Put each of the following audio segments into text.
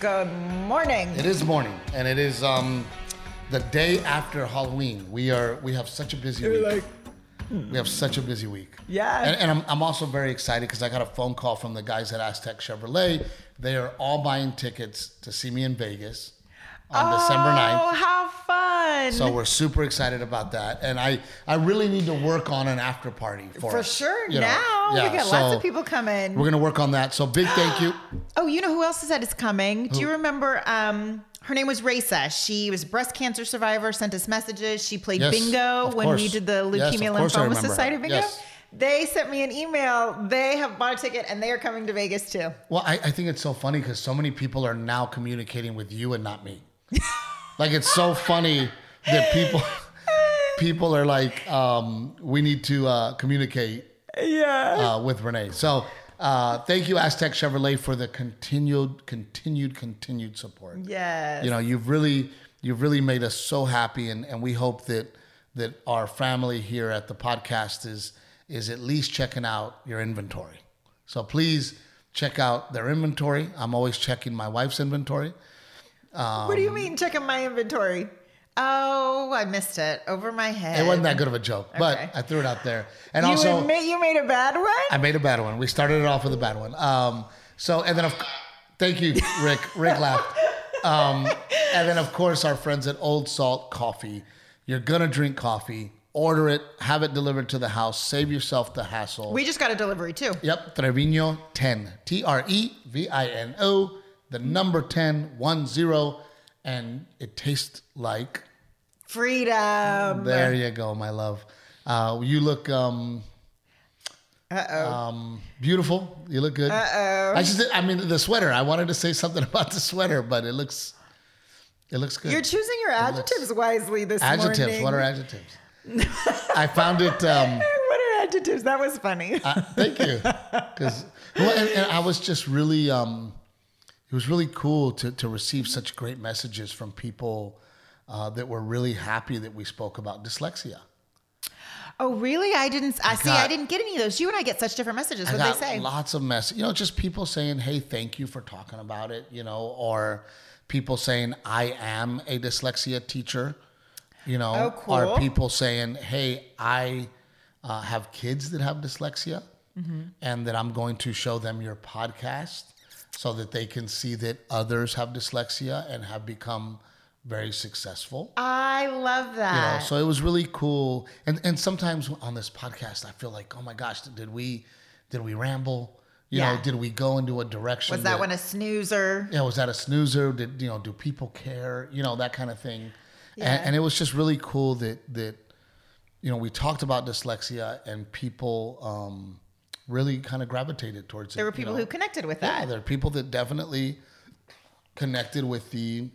Good morning. It is morning, and it is um, the day after Halloween. We are we have such a busy You're week. like, we have such a busy week. Yeah. And, and I'm, I'm also very excited because I got a phone call from the guys at Aztec Chevrolet. They are all buying tickets to see me in Vegas on December 9th. Oh, how fun! So we're super excited about that, and I I really need to work on an after party for For us, sure. you know. now Yeah, we got lots so of people coming. We're gonna work on that. So big thank you. Oh, you know who else said it's coming? Do you remember? Um, her name was Raisa. She was a breast cancer survivor. Sent us messages. She played Yes, bingo of when we course. did the Yes, of Leukemia course I Lymphoma remember her. Society bingo. Yes. They sent me an email. They have bought a ticket and they are coming to Vegas too. Well, I, I think it's so funny because so many people are now communicating with you and not me. like it's so funny that people people are like, um, we need to uh, communicate Yeah. uh, with Renee. So uh, thank you, Aztec Chevrolet, for the continued, continued, continued support. yes. You know, you've really you've really made us so happy, and, and we hope that that our family here at the podcast is is at least checking out your inventory. So please check out their inventory. I'm always checking my wife's inventory. What do you mean checking my inventory? Oh, I missed it over my head. It wasn't that good of a joke, but I threw it out there. And you also, admit you made a bad one? I made a bad one. We started it off with a bad one. Um, so, and then, of, thank you, Rick. Rick laughed. Um, and then, of course, our friends at Old Salt Coffee. You're gonna drink coffee. Order it. Have it delivered to the house. Save yourself the hassle. we just got a delivery too. yep, Trevino 10. T R E V I N O. The number 10, 1 0. And it tastes like. Freedom. There you go, my love. Uh, you look um, um, beautiful. You look good. Uh-oh. I just, I mean, the sweater. I wanted to say something about the sweater, but it looks, it looks good. You're choosing your adjectives wisely this adjectives. morning. What are adjectives? I found it. Um, what are adjectives? That was funny. uh, thank you. Because, well, and, and I was just really, um, it was really cool to to receive such great messages from people uh, that were really happy that we spoke about dyslexia. oh, really? I didn't. I see. got- I didn't get any of those. You and I get such different messages. What they got say? lots of mess. You know, just people saying, "Hey, thank you for talking about it." You know, or people saying, "I am a dyslexia teacher." You know, Oh, cool. or people saying, "Hey, I uh, have kids that have dyslexia, Mm-hmm. and that I'm going to show them your podcast so that they can see that others have dyslexia and have become very successful." I love you know that. so it was really cool and and sometimes on this podcast i feel like oh my gosh did we did we ramble you Yeah. know did we go into a direction was that when a snoozer? yeah was that a snoozer did you know do people care you know that kind of thing Yeah. and, and it was just really cool that that you know we talked about dyslexia and people um really kind of gravitated towards There it were you people know. who connected with yeah that. there are people that definitely connected with the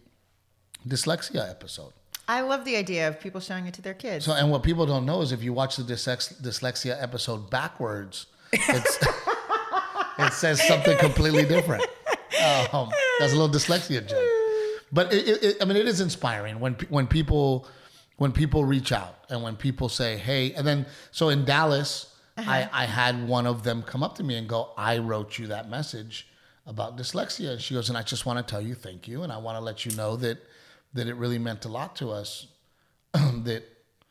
dyslexia episode I love the idea of people showing it to their kids. So, and what people don't know is if you watch the dyslex- dyslexia episode backwards, it's, it says something completely different. Um, that's a little dyslexia joke. But it, it, it- I mean, it is inspiring when when people when people reach out and when people say, "Hey," and then so in Dallas, I, I had one of them come up to me and go, "I wrote you that message about dyslexia," and she goes, "And I just want to tell you thank you, and I want to let you know that that it really meant a lot to us that."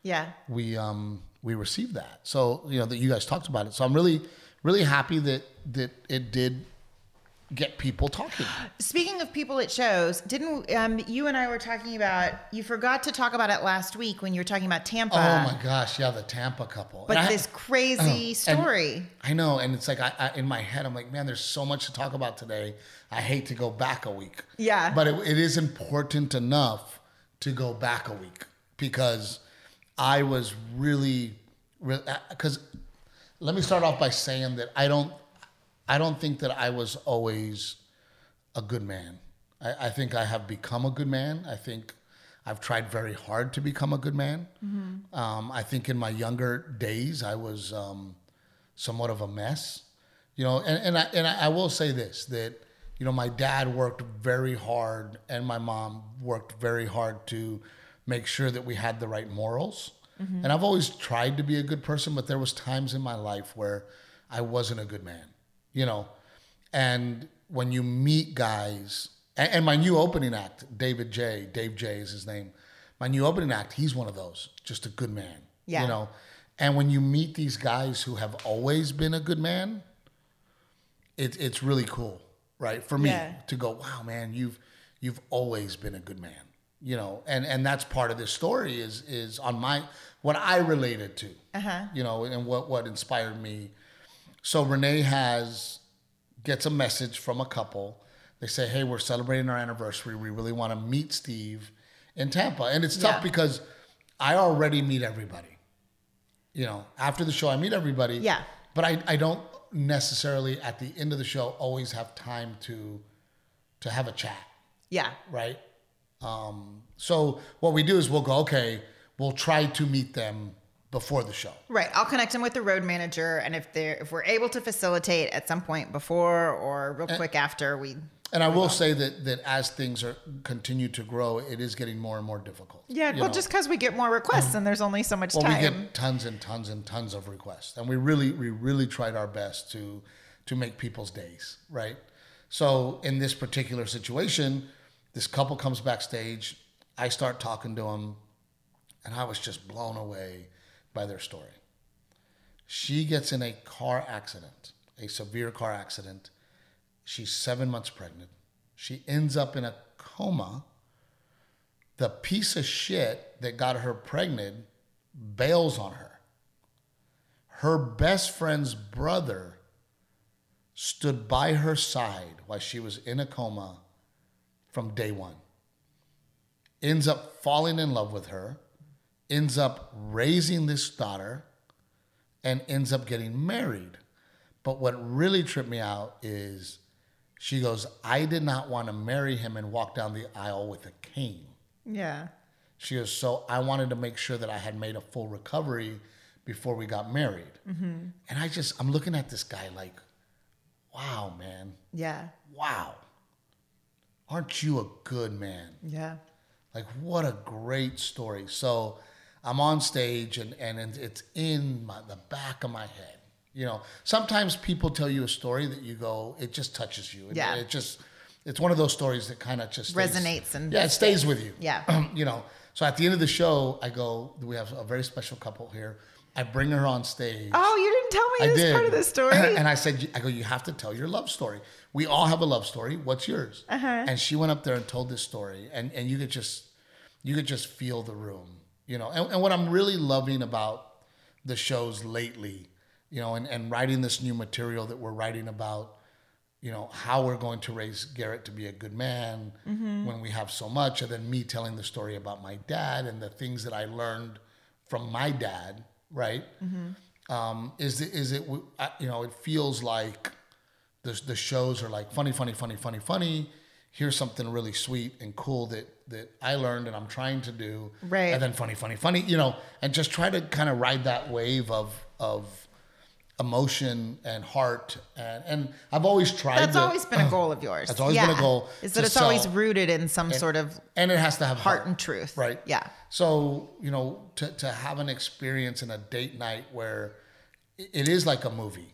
yeah. we um we received that. So you know that you guys talked about it. So I'm really really happy that that it did get people talking. Speaking of people at shows, didn't um, you and I were talking about? You forgot to talk about it last week when you were talking about Tampa. oh my gosh, yeah, the Tampa couple. But And I- this crazy and- story. I know, and it's like I, I in my head, I'm like, man, there's so much to talk about today. I hate to go back a week. Yeah. But it, it is important enough to go back a week because I was really, because let me start off by saying that I don't, I don't think that I was always a good man. I, I think I have become a good man. I think I've tried very hard to become a good man. Um, I think in my younger days, I was um, somewhat of a mess. You know, and, and, I, and I I will say this that, you know, my dad worked very hard and my mom worked very hard to make sure that we had the right morals. And I've always tried to be a good person, but there was times in my life where I wasn't a good man, you know. And when you meet guys And, and my new opening act, David J, Dave J is his name. My new opening act, he's one of those, just a good man. Yeah. You know, and when you meet these guys who have always been a good man, it, it's really cool, right? For me Yeah. to go, wow, man, you've you've always been a good man, you know, and and that's part of this story is is on my what I related to, Uh-huh. you know, and what what inspired me. So Renee has gets a message from a couple. They say, hey, we're celebrating our anniversary. We really want to meet Steve in Tampa, and it's tough Yeah. because I already meet everybody. You know, after the show, I meet everybody. Yeah. But I, I don't necessarily at the end of the show always have time to to have a chat, Yeah. right? Um, so what we do is we'll go, okay, we'll try to meet them before the show. Right. I'll connect them with the road manager, and if they're if we're able to facilitate at some point before or real quick after, we And I will say that that as things are continue to grow, it is getting more and more difficult. yeah. Well, know? just because we get more requests and there's only so much well, time. we get tons and tons and tons of requests, and we really we really tried our best to to make people's days right. So in this particular situation, this couple comes backstage. I start talking to them, and I was just blown away by their story. She gets in a car accident, a severe car accident. She's seven months pregnant. She ends up in a coma. The piece of shit that got her pregnant bails on her. Her best friend's brother stood by her side while she was in a coma from day one. Ends up falling in love with her, ends up raising this daughter, and ends up getting married. But what really tripped me out is she goes, I did not want to marry him and walk down the aisle with a cane. yeah. She goes, so I wanted to make sure that I had made a full recovery before we got married. Mm-hmm. And I just, I'm looking at this guy like, wow, man, Yeah. wow. Aren't you a good man? Yeah. Like, what a great story. So I'm on stage and, and it's in my, the back of my head. You know, sometimes people tell you a story that you go, it just touches you. It, Yeah. It just, it's one of those stories that kind of just stays- Resonates and yeah, it stays with you. Yeah. you know, so at the end of the show, I go, we have a very special couple here. I bring her on stage. Oh, you didn't tell me I this did. part of the story. and I said, I go, you have to tell your love story. We all have a love story. What's yours? Uh-huh. And she went up there and told this story, and and you could just, you could just feel the room, you know. And, and what I'm really loving about the shows lately, you know, and, and writing this new material that we're writing about, you know, how we're going to raise Garrett to be a good man Mm-hmm. when we have so much, and then me telling the story about my dad and the things that I learned from my dad, right? Um, is it, is it, you know, it feels like the, the shows are like funny, funny, funny, funny, funny. Here's something really sweet and cool that, that I learned and I'm trying to do. Right. And then funny, funny, funny, you know, and just try to kind of ride that wave of, of emotion and heart. And, and I've always tried That's to- always been a goal of yours. That's always been a goal Is that it's always rooted in some sort of and it has to have heart and truth. right Yeah. so you know to, to have an experience in a date night where it is like a movie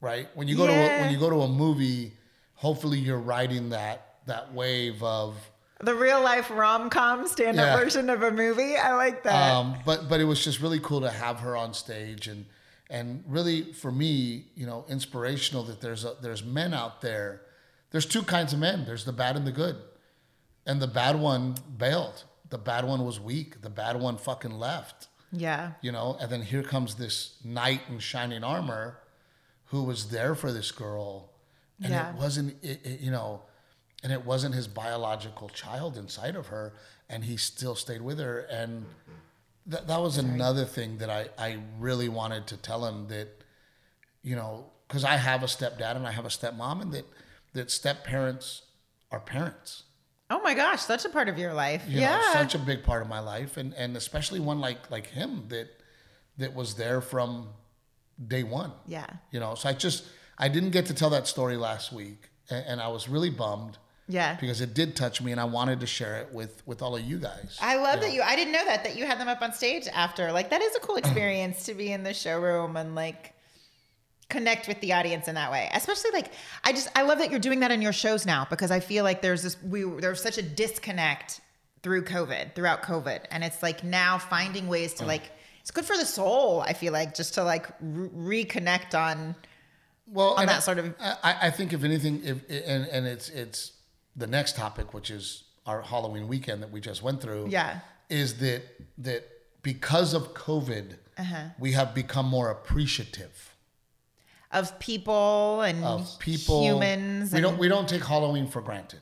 right when you go to a, when you go to a movie hopefully you're riding that that wave of The real life rom com stand up Yeah. version of a movie. I like that. um, but but it was just really cool to have her on stage and and really for me you know inspirational that there's a there's men out there there's two kinds of men there's the bad and the good and the bad one bailed the bad one was weak the bad one fucking left yeah. you know and then here comes this knight in shining armor who was there for this girl and Yeah. it wasn't it, it- you know and it wasn't his biological child inside of her and he still stayed with her and that, that was another thing that I, I really wanted to tell him that you know because i have a stepdad and i have a stepmom and that that step parents are parents Oh my gosh, such a part of your life. you yeah. know, such a big part of my life, and and especially one like like him that that was there from day one. yeah. You know, so I just I didn't get to tell that story last week, and, and I was really bummed Yeah. because it did touch me, and I wanted to share it with with all of you guys. I love you that you. I didn't know that that you had them up on stage after. Like that is a cool experience to be in the showroom and like, connect with the audience in that way. Especially like I just I love that you're doing that in your shows now because I feel like there's this we there's such a disconnect through COVID, throughout COVID, and it's like now finding ways to mm. like it's good for the soul. I feel like just to like re- reconnect on well on that I, sort of- I, I think if anything if and and it's it's the next topic which is our halloween weekend that we just went through Yeah. is that that because of covid Uh-huh. we have become more appreciative of people and of people humans. we and, don't we don't take halloween for granted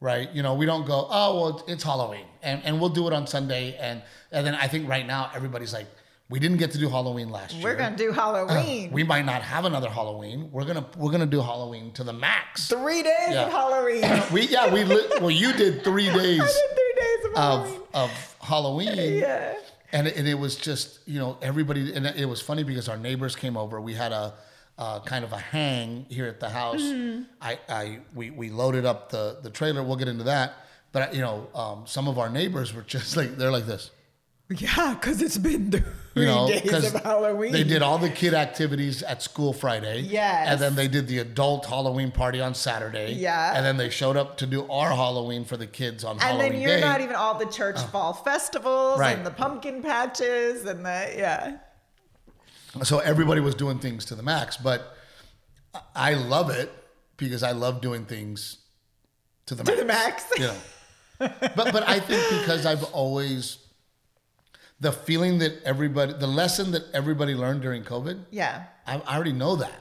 right you know we don't go oh well it's halloween and and we'll do it on sunday and and then i think right now everybody's like we didn't get to do halloween last year we're gonna do Halloween. we might not have another halloween we're gonna we're gonna do halloween to the max Three days Yeah. of Halloween. we yeah we li- well you did three days I did three days of Halloween. of of halloween yeah. and it, and it was just you know everybody and it was funny because our neighbors came over we had a uh, kind of a hang here at the house Mm-hmm. I, I we, we loaded up the the trailer we'll get into that but you know um, some of our neighbors were just like they're like this Yeah, because it's been three you know days of Halloween. they did all the kid activities at school friday Yes. and then they did the adult halloween party on saturday Yeah. and then they showed up to do our halloween for the kids on and halloween then you're day not even all the church oh. fall festivals Right. and the pumpkin patches and the yeah. so everybody was doing things to the max but i love it because i love doing things to the max, the max. you know but but i think because i've always the feeling that everybody the lesson that everybody learned during covid Yeah. i, I already know that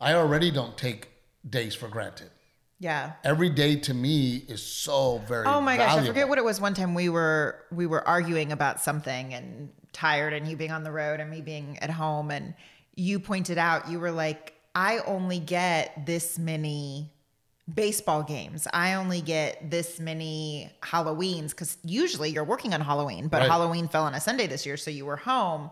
i already don't take days for granted Yeah. every day to me is so very Oh my gosh, I forget what it was one time we were we were arguing about something and tired and you being on the road and me being at home and you pointed out you were like I only get this many baseball games. I only get this many Halloweens cuz usually you're working on Halloween, but Right. Halloween fell on a Sunday this year so you were home.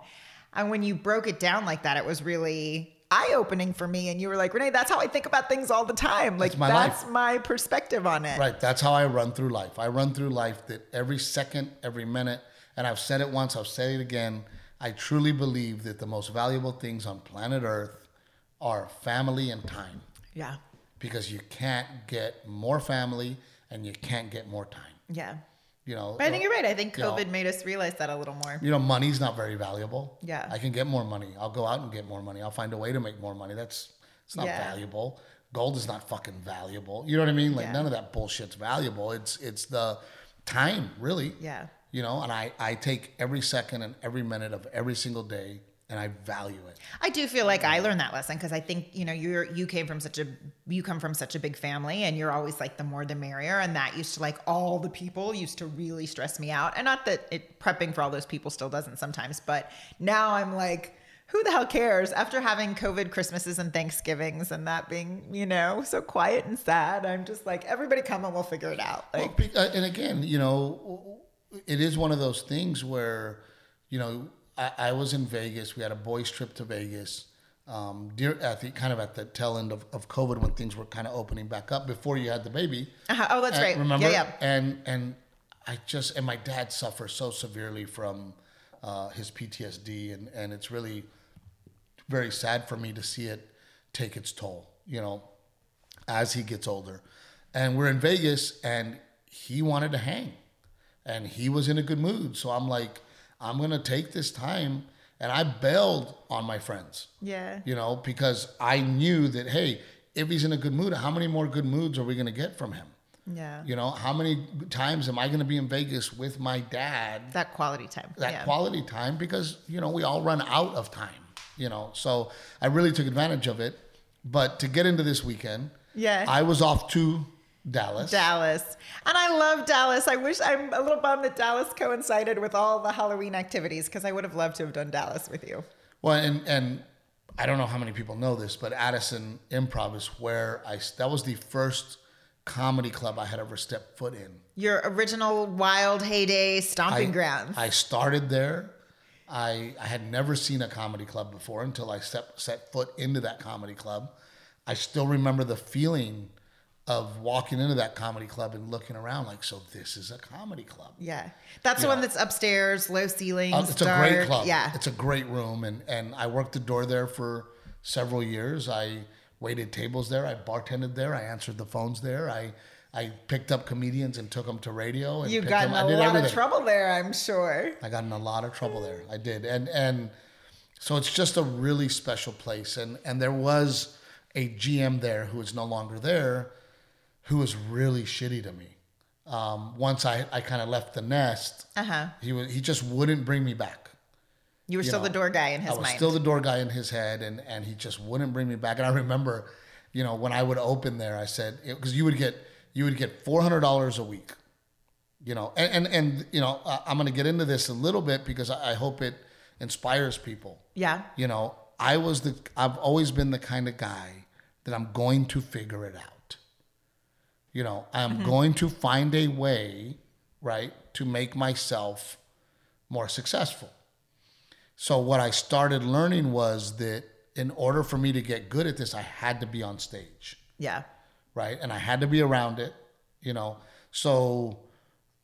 And when you broke it down like that it was really eye-opening for me and you were like, "Renee, that's how I think about things all the time. Like That's my that's my perspective on it." Right. That's how I run through life. I run through life that every second, every minute, and I've said it once, I'll say it again. I truly believe that the most valuable things on planet Earth are family and time Yeah. Because you can't get more family and you can't get more time. Yeah. You know, But I think you're right. I think You know- COVID made us realize that a little more. you know, money's not very valuable. Yeah. I can get more money. I'll go out and get more money. I'll find a way to make more money. That's it's not Yeah. valuable. Gold is not fucking valuable. You know what I mean? Like Yeah. none of that bullshit's valuable. It's it's the time, really. Yeah. You know, and I I take every second and every minute of every single day and I value it. I do feel like I learned that lesson because I think you know you're you came from such a you come from such a big family and you're always like the more the merrier and that used to like all the people used to really stress me out. And not that it prepping for all those people still doesn't sometimes but now I'm like who the hell cares? After having COVID Christmases and Thanksgivings and that being you know so quiet and sad I'm just like everybody come and we'll figure it out. Like be- uh, and again, you know, it is one of those things where, you know, I, I was in Vegas. We had a boys' trip to Vegas. Um, dear, at the kind of at the tail end of, of COVID when things were kind of opening back up before you had the baby. uh oh that's And- right Remember? yeah yeah And and I just and my dad suffers so severely from uh, his PTSD, and and it's really very sad for me to see it take its toll. You know, as he gets older, and we're in Vegas, and he wanted to hang, and he was in a good mood. So I'm like, I'm gonna take this time, and I bailed on my friends yeah you know, because I knew that, hey, if he's in a good mood, how many more good moods are we going to get from him? yeah You know, how many times am I going to be in Vegas with my dad, that quality time that yeah. quality time? Because, you know, we all run out of time, you know. So I really took advantage of it. But to get into this weekend, Yeah. I was off to Dallas. Dallas. And I love Dallas. I wish I'm a little bummed that Dallas coincided with all the Halloween activities because I would have loved to have done Dallas with you. Well, and and I don't know how many people know this, but Addison Improv is where I that was the first comedy club I had ever stepped foot in. Your original wild heyday stomping I, grounds. I started there. I I had never seen a comedy club before until I set set foot into that comedy club. I still remember the feeling of walking into that comedy club and looking around like, so this is a comedy club. yeah. That's the one that's upstairs, low ceilings. Uh, it's dark. a great club. Yeah. It's a great room, and and I worked the door there for several years. I waited tables there. I bartended there. I answered the phones there. I I picked up comedians and took them to radio. And You got in them- I a lot everything. of trouble there, I'm sure. I got in a lot of trouble there. I did, and and so it's just a really special place. And and there was a GM there who is no longer there, who was really shitty to me. Um, once I I kind of left the nest, Uh huh. he was he just wouldn't bring me back. You were You still know, the door guy in his I was mind. still the door guy in his head, and and he just wouldn't bring me back. And I remember, you know, when I would open there, I said because you would get you would get four hundred dollars a week, you know, and and, and you know I- I'm going to get into this a little bit because I, I hope it inspires people. yeah. You know, I was the I've always been the kind of guy that I'm going to figure it out. You know, I'm mm-hmm. going to find a way, right, to make myself more successful. So what I started learning was that in order for me to get good at this, I had to be on stage, Yeah. right? And I had to be around it, you know. So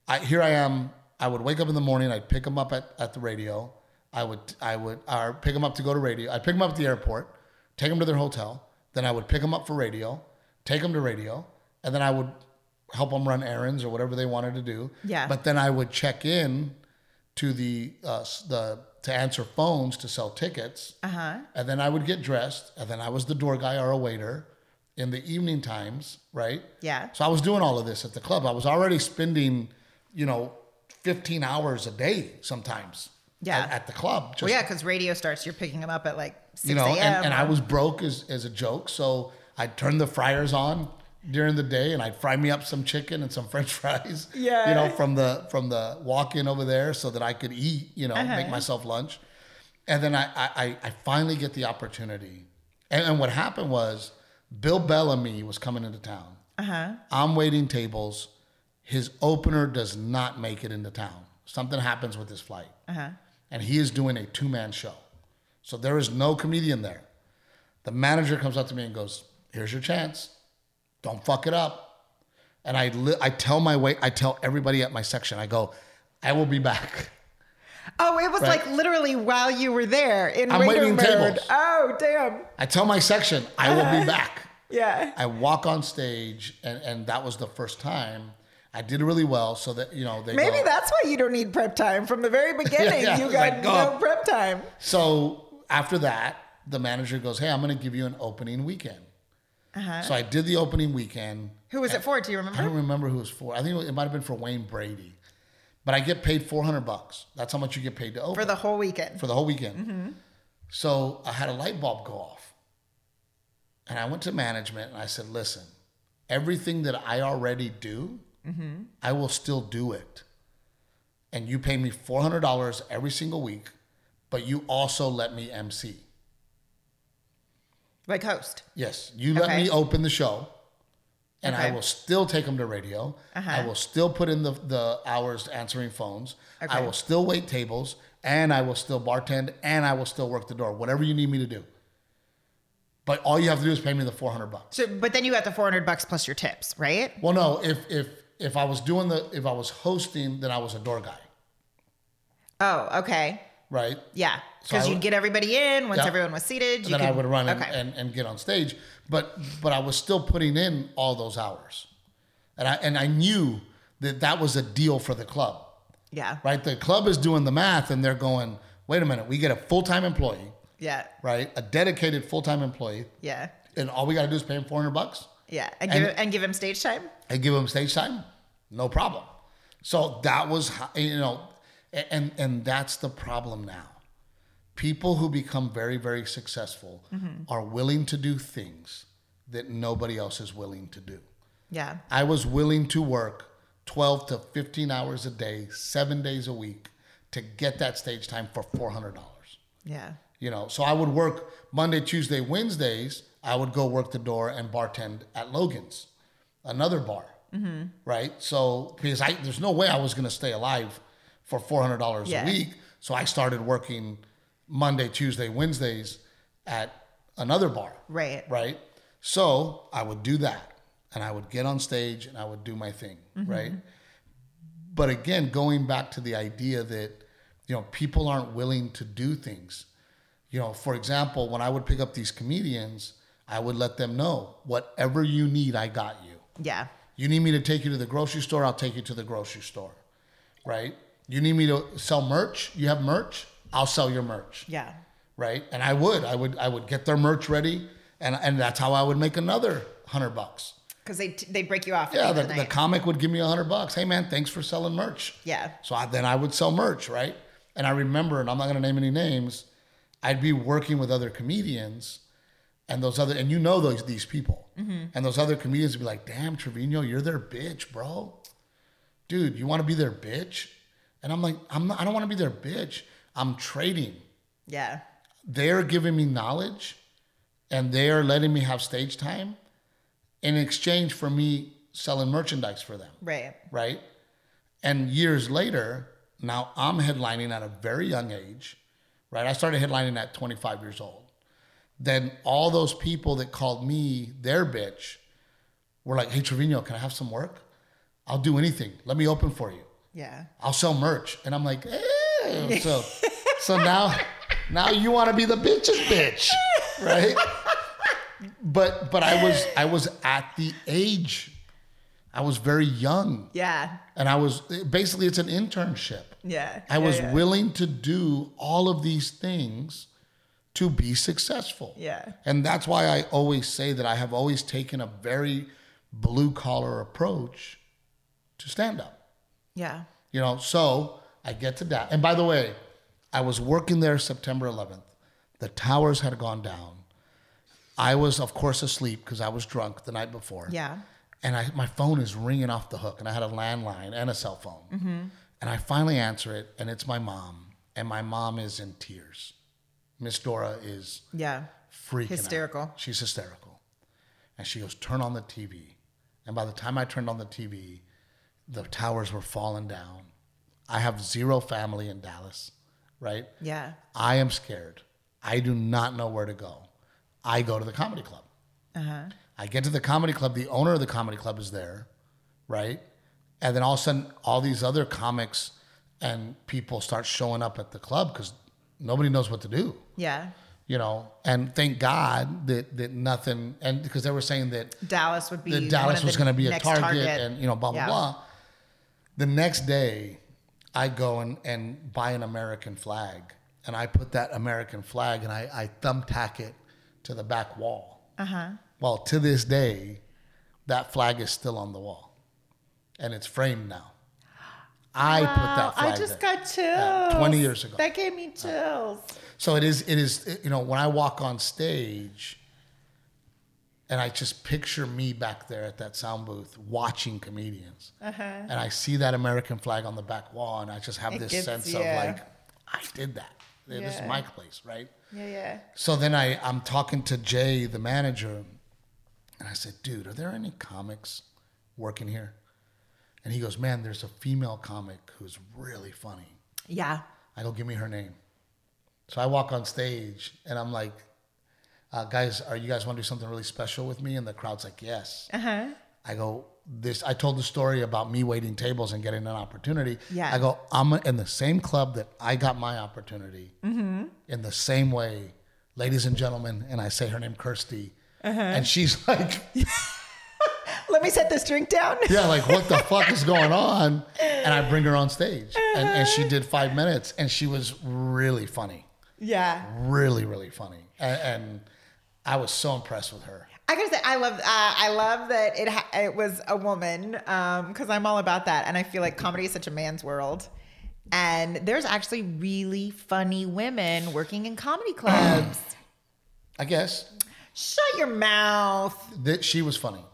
I here I am. I would wake up in the morning. I'd pick them up at, at the radio. I would I would or pick them up to go to radio. I'd pick them up at the airport, take them to their hotel. Then I would pick them up for radio, take them to radio, and then I would help them run errands or whatever they wanted to do. Yeah. But then I would check in to the uh, the to answer phones to sell tickets. Uh huh. And then I would get dressed, and then I was the door guy or a waiter in the evening times, right? Yeah. So I was doing all of this at the club. I was already spending, you know, 15 hours a day sometimes. Yeah. At, at the club. Just, Well, yeah, because radio starts. You're picking them up at like six you know, and, and I was broke as, as a joke. So I'd turn the fryers on during the day and I'd fry me up some chicken and some french fries. Yeah. You know, from the from the walk in over there so that I could eat, you know, Uh-huh. make myself lunch. And then I I, I- finally get the opportunity. And, and what happened was Bill Bellamy was coming into town. Uh-huh. I'm waiting tables. His opener does not make it into town. Something happens with his flight. Uh-huh. And he is doing a two man show. So there is no comedian there. The manager comes up to me and goes, Here's your chance. Don't fuck it up. And I, li- I tell my wait, I tell everybody at my section, I go, I will be back. Oh, it was Right. like literally while you were there in I'm waiting mode. tables. Oh, damn. I tell my section, I will be uh-huh. back. Yeah. I walk on stage, and, and that was the first time. I did really well, so that you know they Maybe go- that's why you don't need prep time from the very beginning. yeah, you got like, no prep time. So after that, the manager goes, "Hey, I'm going to give you an opening weekend." Uh-huh. So I did the opening weekend. Who was it for? Do you remember? I don't remember? who it was for. I think it might have been for Wayne Brady, but I get paid 400 bucks. That's how much you get paid to open For the whole weekend. for the whole weekend. So I had a light bulb go off, and I went to management and I said, "Listen, everything that I already do, I will still do it, and you pay me 400 dollars every single week, but you also let me MC." Like host. Yes, you let Okay. me open the show, and I Okay. will still take them to radio. Uh-huh. I will still put in the, the hours answering phones. I Okay. will still wait tables, and I will still bartend, and I will still work the door. Whatever you need me to do. But all you have to do is pay me the four hundred bucks. So, but then you got the 400 bucks plus your tips, right? Well, no, if if if I was doing the if I was hosting, then I was a door guy, Oh, okay. Right? Yeah. Because I you'd would- get everybody in once Yeah. everyone was seated. And You then I could- would run and, Okay. and, and get on stage. But but I was still putting in all those hours. And I and I knew that that was a deal for the club. yeah. Right? The club is doing the math and they're going, "Wait a minute, we get a full-time employee, Yeah. right? A dedicated full-time employee, Yeah. and all we got to do is pay him 400 bucks Yeah. And, And- give, and give him stage time? and give him stage time, no problem." So that was you know and and that's the problem now. People who become very very successful mm-hmm. are willing to do things that nobody else is willing to do. Yeah. I was willing to work 12 to 15 hours a day, 7 days a week to get that stage time for $400. Yeah. You know, so I would work Monday, Tuesday, Wednesdays, I would go work the door and bartend at Logan's, another bar. Mm-hmm. Right? So because I there's no way I was going to stay alive for $400 Yeah. a week, so I started working Monday, Tuesday, Wednesdays at another bar Right. right? So I would do that and I would get on stage and I would do my thing, mm-hmm. right? But again, going back to the idea that, you know, people aren't willing to do things. you know, for example, when I would pick up these comedians, I would let them know whatever you need, I got you. Yeah. You need me to take you to the grocery store, I'll take you to the grocery store. Right? You need me to sell merch, you have merch, I'll sell your merch. Yeah. Right? And I would. I would I would get their merch ready and and that's how I would make another 100 bucks. Because they they break you off. Yeah, the, the, the comic would give me a 100 bucks. Hey man, thanks for selling merch. yeah. So I, then I would sell merch, right? And I remember, and I'm not going to name any names, I'd be working with other comedians, and those other, and you know those these people, mm-hmm. and those other comedians would be like, "Damn, Trevino, you're their bitch, bro. Dude, you want to be their bitch?" And I'm like, "I'm not. I don't want to be their bitch. I'm trading. Yeah. They're giving me knowledge, and they are letting me have stage time, in exchange for me selling merchandise for them." Right. right? And years later, now I'm headlining at a very young age, right? I started headlining at 25 years old. Then all those people that called me their bitch were like, hey, Trevino, can I have some work? I'll do anything. Let me open for you. Yeah. I'll sell merch. And I'm like, eh. so, so now, now you want to be the bitch's bitch, right? But, but I was, I was at the age, I was very young Yeah. and I was basically it's an internship. Yeah. I Yeah, was yeah. willing to do all of these things to be successful. Yeah. And that's why I always say that I have always taken a very blue collar approach to stand up. Yeah. You know, so I get to that. And by the way, I was working there September 11th. The towers had gone down. I was, of course, asleep because I was drunk the night before Yeah. and I, my phone is ringing off the hook, and I had a landline and a cell phone. Mm-hmm. And I finally answer it, and it's my mom, and my mom is in tears. Miss Dora is Yeah. freaking out. Hysterical. She's hysterical, and she goes, "Turn on the TV." And by the time I turned on the TV, the towers were falling down. I have zero family in Dallas, right? Yeah. I am scared. I do not know where to go. I go to the comedy club. Uh-huh. I get to the comedy club. The owner of the comedy club is there, right? And then all of a sudden, all these other comics and people start showing up at the club because nobody knows what to do, Yeah. you know. And thank God that that nothing, and because they were saying that Dallas would be that Dallas was going to be a next target, and you know blah blah Yeah. blah. The next day, I go and, and buy an American flag, and I put that American flag and I, I thumbtack it to the back wall. Uh-huh. Well, to this day, that flag is still on the wall, and it's framed now. I put Wow, that flag I just there. got chills. 20 years ago. That gave me chills. So it is. It is. You know, when I walk on stage, and I just picture me back there at that sound booth watching comedians, Uh-huh. and I see that American flag on the back wall, and I just have It this gets- sense yeah. of like, I did that. This is my place, right? Yeah, yeah. So then I, I'm talking to Jay, the manager, and I said, dude, are there any comics working here? And he goes, man, there's a female comic who's really funny. Yeah. I go, give me her name. So I walk on stage and I'm like, uh, guys, are you guys want to do something really special with me? And the crowd's like, yes. Uh-huh. I go, this. I told the story about me waiting tables and getting an opportunity. Yeah. I go, I'm in the same club that I got my opportunity. Mm-hmm. In the same way, ladies and gentlemen, and I say her name Kirsty, Uh-huh. and she's like, Let me set this drink down. yeah, like what the fuck is going on? And I bring her on stage, and, and she did five minutes, and she was really funny, Yeah. really, really funny, and, and I was so impressed with her. I gotta say, I love, uh, I love that it ha- it was a woman, because I'm all about that, and I feel like comedy is such a man's world, and there's actually really funny women working in comedy clubs. I guess Shut your mouth. that she was funny.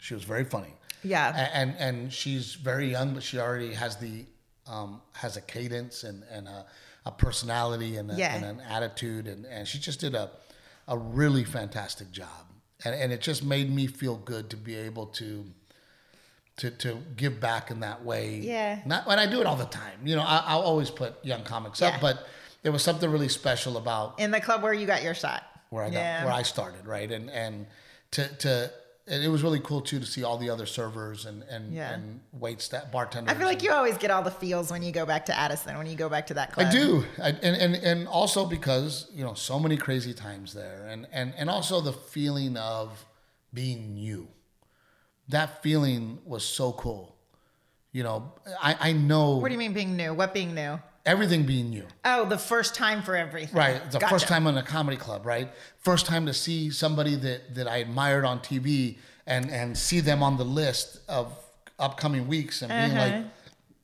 She was very funny. Yeah. A- and and she's very young, but she already has the um, has a cadence and and a, a personality and, a, Yeah. and an attitude, and and she just did a a really fantastic job, and and it just made me feel good to be able to. To, to give back in that way, Yeah. Not and I do it all the time. You know, I, I'll always put young comics Yeah. up, but there was something really special about In the club where you got your shot. where I got Yeah. where I started, right? And and to to it was really cool too to see all the other servers and and, Yeah. and wait staff bartenders. I feel like you always get all the feels when you go back to Addison, when you go back to that club. I do, I, and, and and also because you know so many crazy times there, and and and also the feeling of being you. That feeling was so cool. You know, I I know What do you mean being new? What being new? Everything being you. Oh, the first time for everything. Right. The Gotcha. first time on a comedy club, right? First time to see somebody that, that I admired on TV and, and see them on the list of upcoming weeks and being Uh-huh.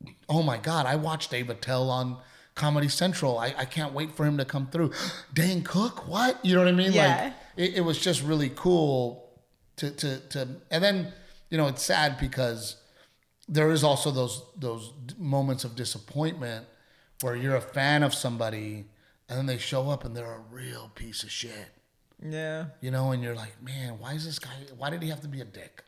like, oh my God, I watched Dave Attell on Comedy Central. I, I can't wait for him to come through. Dane Cook, what? You know what I mean? Yeah. Like it, it was just really cool to, to, to, and then, you know, it's sad because there is also those, those moments of disappointment where you're a fan of somebody and then they show up and they're a real piece of shit, Yeah. you know, and you're like, man, why is this guy, why did he have to be a dick?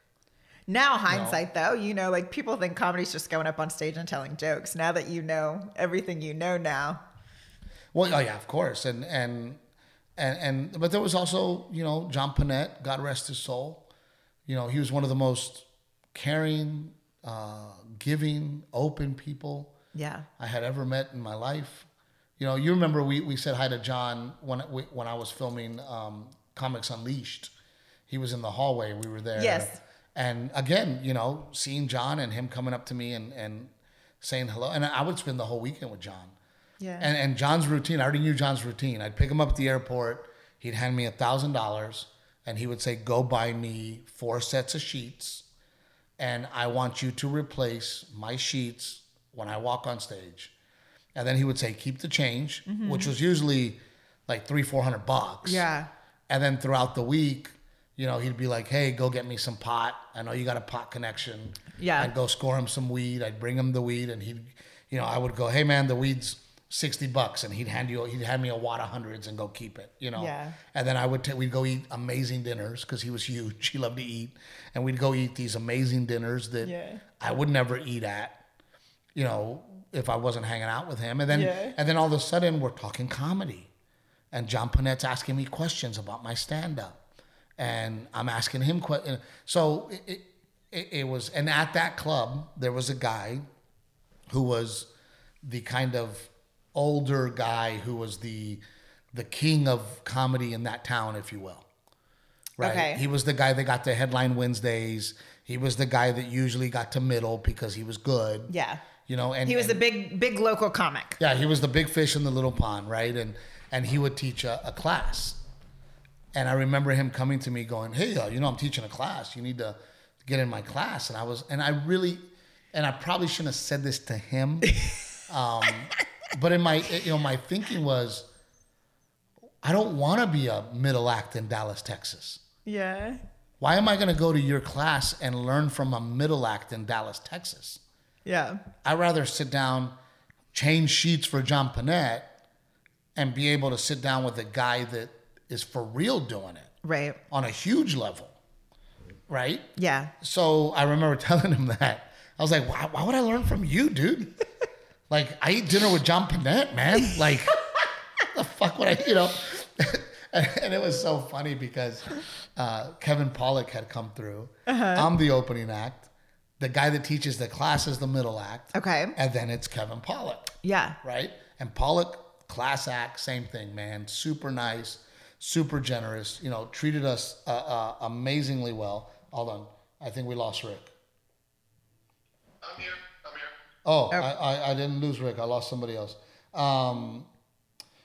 Now hindsight though, you know, like people think comedy's just going up on stage and telling jokes. Now that you know everything you know now. Well, oh yeah, of course. And, and, and, and, but there was also, you know, John Pinette, God rest his soul. You know, he was one of the most caring, uh, giving, open people Yeah. I had ever met in my life. You know, you remember we, we said hi to John when we, when I was filming um, Comics Unleashed. He was in the hallway. We were there. Yes. And again, you know, seeing John and him coming up to me and, and saying hello. And I would spend the whole weekend with John. Yeah. And, and John's routine, I already knew John's routine. I'd pick him up at the airport. He'd hand me a thousand dollars and he would say, go buy me four sets of sheets. And I want you to replace my sheets when I walk on stage. And then he would say, keep the change, mm-hmm. which was usually like three, four hundred bucks. Yeah. And then throughout the week, you know, he'd be like, hey, go get me some pot. I know you got a pot connection. Yeah. I'd go score him some weed. I'd bring him the weed and he'd, you know, I would go, hey man, the weed's 60 bucks. And he'd hand you, he'd hand me a wad of hundreds and go keep it, you know? Yeah. And then I would, ta- we'd go eat amazing dinners because he was huge. He loved to eat. And we'd go eat these amazing dinners that Yeah. I would never eat at, you know, if I wasn't hanging out with him. And then, Yeah. and then all of a sudden we're talking comedy and John Pinette's asking me questions about my stand up. And I'm asking him questions. So it, it, it, was, and at that club, there was a guy who was the kind of older guy who was the the king of comedy in that town, if you will. Right. Okay. He was the guy that got the headline Wednesdays. He was the guy that usually got to middle because he was good. Yeah. You know, and He was and- a big, big local comic. yeah, he was the big fish in the little pond, right? And and he would teach a, a class. And I remember him coming to me going, "Hey, uh, you know, I'm teaching a class. You need to get in my class." And I was, and I really, and I probably shouldn't have said this to him, um, but in my, you know, my thinking was, I don't want to be a middle act in Dallas, Texas. Yeah. Why am I going to go to your class and learn from a middle act in Dallas, Texas? Yeah. I'd rather sit down, change sheets for John Pinette, and be able to sit down with a guy that is for real doing it Right. on a huge level. Right? Yeah. So I remember telling him that. I was like, why, why would I learn from you, dude? like, I eat dinner with John Pinette, man. Like, the fuck would I, you know? and it was so funny because uh, Kevin Pollak had come through. I'm the opening act. The guy that teaches the class is the middle act. Okay. And then it's Kevin Pollak, Yeah. right? And Pollak, class act, same thing, man. Super nice, super generous. You know, treated us uh, uh, amazingly well. Hold on, I think we lost Rick. I'm here. I'm here. Oh, I, I, I didn't lose Rick. I lost somebody else. Um,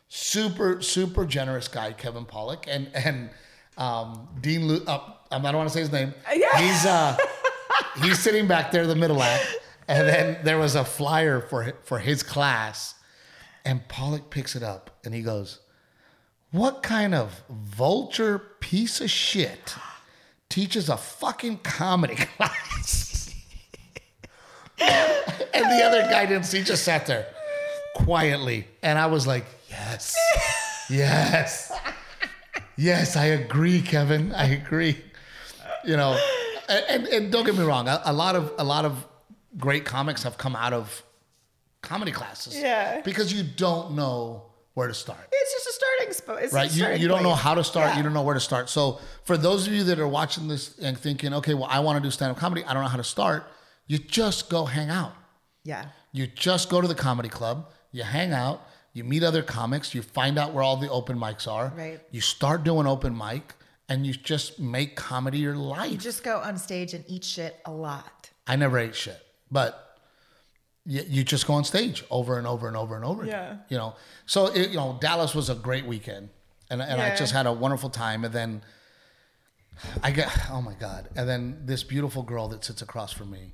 super, super generous guy, Kevin Pollak, and and um, Dean. Lu- uh, I don't want to say his name. Yeah. He's uh, he's sitting back there, the middle act, and then there was a flyer for for his class, and Pollak picks it up and he goes, "What kind of vulture piece of shit teaches a fucking comedy class?" and the other guy didn't see, just sat there quietly. And I was like, yes, yes, yes, I agree, Kevin. I agree. You know, and, and, don't get me wrong, a, a lot of a lot of great comics have come out of comedy classes. Yeah. Because you don't know where to start. It's just a starting spot. Right, you, starting you don't know how to start. Yeah. You don't know where to start. So for those of you that are watching this and thinking, okay, well, I want to do stand up comedy. I don't know how to start. You just go hang out. Yeah. You just go to the comedy club, you hang out, you meet other comics, you find out where all the open mics are. Right. You start doing open mic and you just make comedy your life. You just go on stage and eat shit a lot. I never ate shit, but you, you just go on stage over and over and over and over. Yeah. Again, you know, so it, you know, Dallas was a great weekend, and and I just had a wonderful time. And then I get, oh my god! And then this beautiful girl that sits across from me,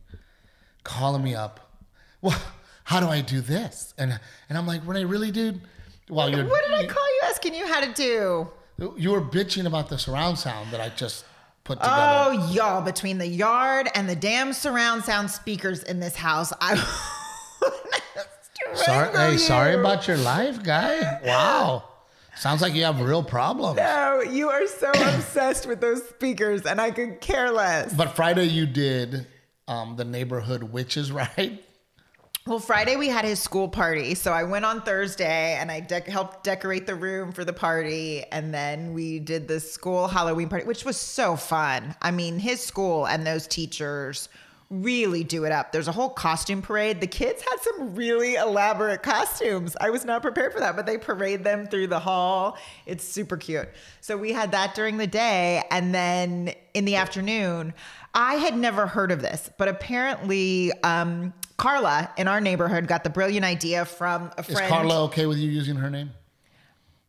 calling me up. Well, how do I do this? And and I'm like, Renee, really, dude? While you're What did I call you asking you how to do? You were bitching about the surround sound that I just put together. Oh, y'all, between the yard and the damn surround sound speakers in this house, I Sorry, hey, sorry about your life, guy. Wow, sounds like you have real problems. No, you are so obsessed with those speakers, and I could care less. But Friday you did um, the neighborhood witches ride. Well, Friday we had his school party, so I went on Thursday and I dec helped decorate the room for the party, and then we did the school Halloween party, which was so fun. I mean, his school and those teachers really do it up. There's a whole costume parade. The kids had some really elaborate costumes. I was not prepared for that, but they parade them through the hall. It's super cute. So we had that during the day, and then in the afternoon, I had never heard of this, but apparently um, Carla in our neighborhood got the brilliant idea from a friend. Is. Carla okay with you using her name?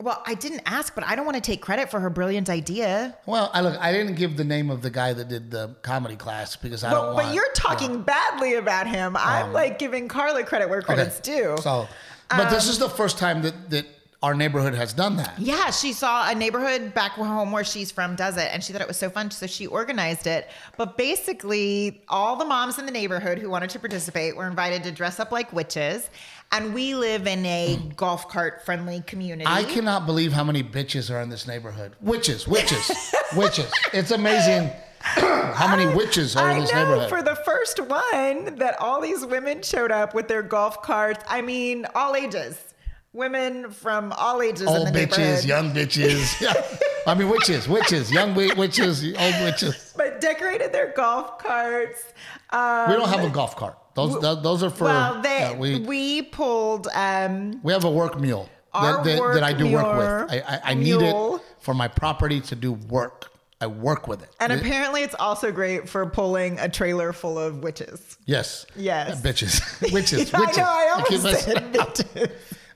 Well, I didn't ask, but I don't want to take credit for her brilliant idea. Well, I look. I didn't give the name of the guy that did the comedy class because I But, don't want. but you're talking badly about him. I'm like giving Carla credit where Okay. credit's due. So, but this Um, is the first time that that our neighborhood has done that. Yeah, she saw a neighborhood back home where she's from does it, and she thought it was so fun, so she organized it. But basically, all the moms in the neighborhood who wanted to participate were invited to dress up like witches. And we live in a golf cart friendly community. I cannot believe how many bitches are in this neighborhood. Witches, witches, witches. It's amazing how many witches are I in this know neighborhood. for the first one that all these women showed up with their golf carts. I mean, all ages. Women from all ages in Old bitches, young bitches. Yeah. I mean, witches, witches, young witches, old witches. But decorated their golf carts. Um, We don't have a golf cart. Those th- those are for. well, they, we, we pulled um, we have a work mule that, that, work that I do work mule- with. I, I, I need it for my property to do work. I work with it. and It- apparently it's also great for pulling a trailer full of witches. yes, Yes. Yeah, bitches, witches, witches. I know, I almost us- said bitches.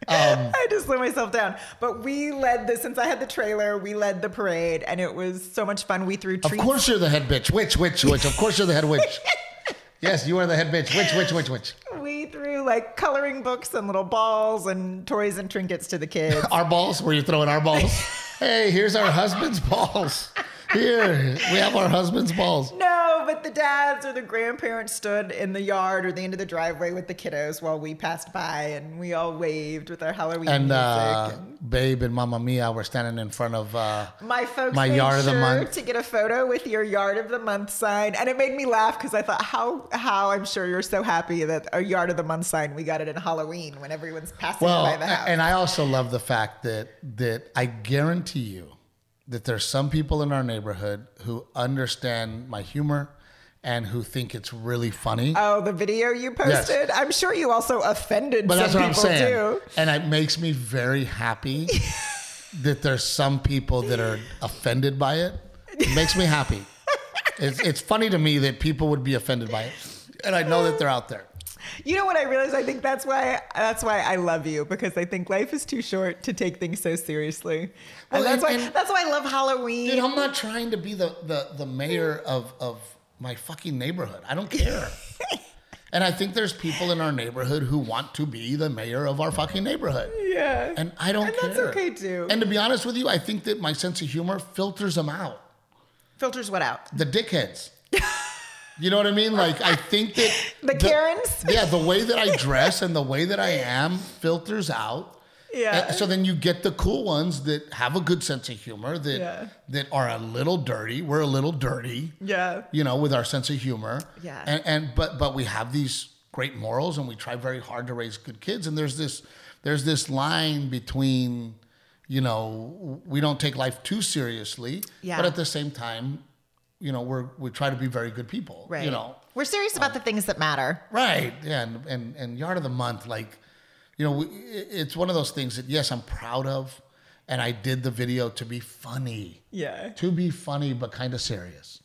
Um, I just let myself down. But we led the since I had the trailer, we led the parade, and it was so much fun. We threw Of course you're the head bitch. Witch, witch, witch. Of course you're the head witch. yes, you are the head bitch. Witch, witch, witch, witch. We threw like coloring books and little balls and toys and trinkets to the kids. Our balls? Were you throwing our balls? hey, here's our husband's balls. Here, we have our husband's balls. no, but the dads or the grandparents stood in the yard or the end of the driveway with the kiddos while we passed by, and we all waved with our Halloween And music. uh, and Babe and Mamma Mia were standing in front of. Uh, my folks my yard of the sure month. to get a photo with your yard of the month sign, and it made me laugh because I thought how how I'm sure you're so happy that a yard of the month sign we got it in Halloween when everyone's passing well, by the house. and I also love the fact that that I guarantee you that there's some people in our neighborhood who understand my humor and who think it's really funny. Oh, the video you posted? I'm sure you also offended But some that's what I'm people saying. too. And it makes me very happy that there's some people that are offended by it. It makes me happy. It's, it's funny to me that people would be offended by it. And I know that they're out there. You know what I realized? I think that's why that's why I love you because I think life is too short to take things so seriously, Well, and that's and- why and- that's why I love Halloween. Dude, I'm not trying to be the, the, the mayor of, of my fucking neighborhood. I don't care. and I think there's people in our neighborhood who want to be the mayor of our fucking neighborhood. yeah, And I don't And care. that's okay, too. And to be honest with you, I think that my sense of humor filters them out. filters what out? the dickheads. You know what I mean? Like I think that The Karens? yeah, the way that I dress and the way that I am filters out. Yeah. And so then you get the cool ones that have a good sense of humor that Yeah. that are a little dirty. We're a little dirty. Yeah. You know, with our sense of humor. Yeah. And and but but we have these great morals and we try very hard to raise good kids and there's this there's this line between, you know, we don't take life too seriously, Yeah. but at the same time, you know, we're we try to be very good people. Right. You know. We're serious about the um, things that matter. Right. Yeah. And, and, and yard of the month, like, you know, we, it's one of those things that, yes, I'm proud of. And I did the video to be funny, Yeah. to be funny, but kind of serious.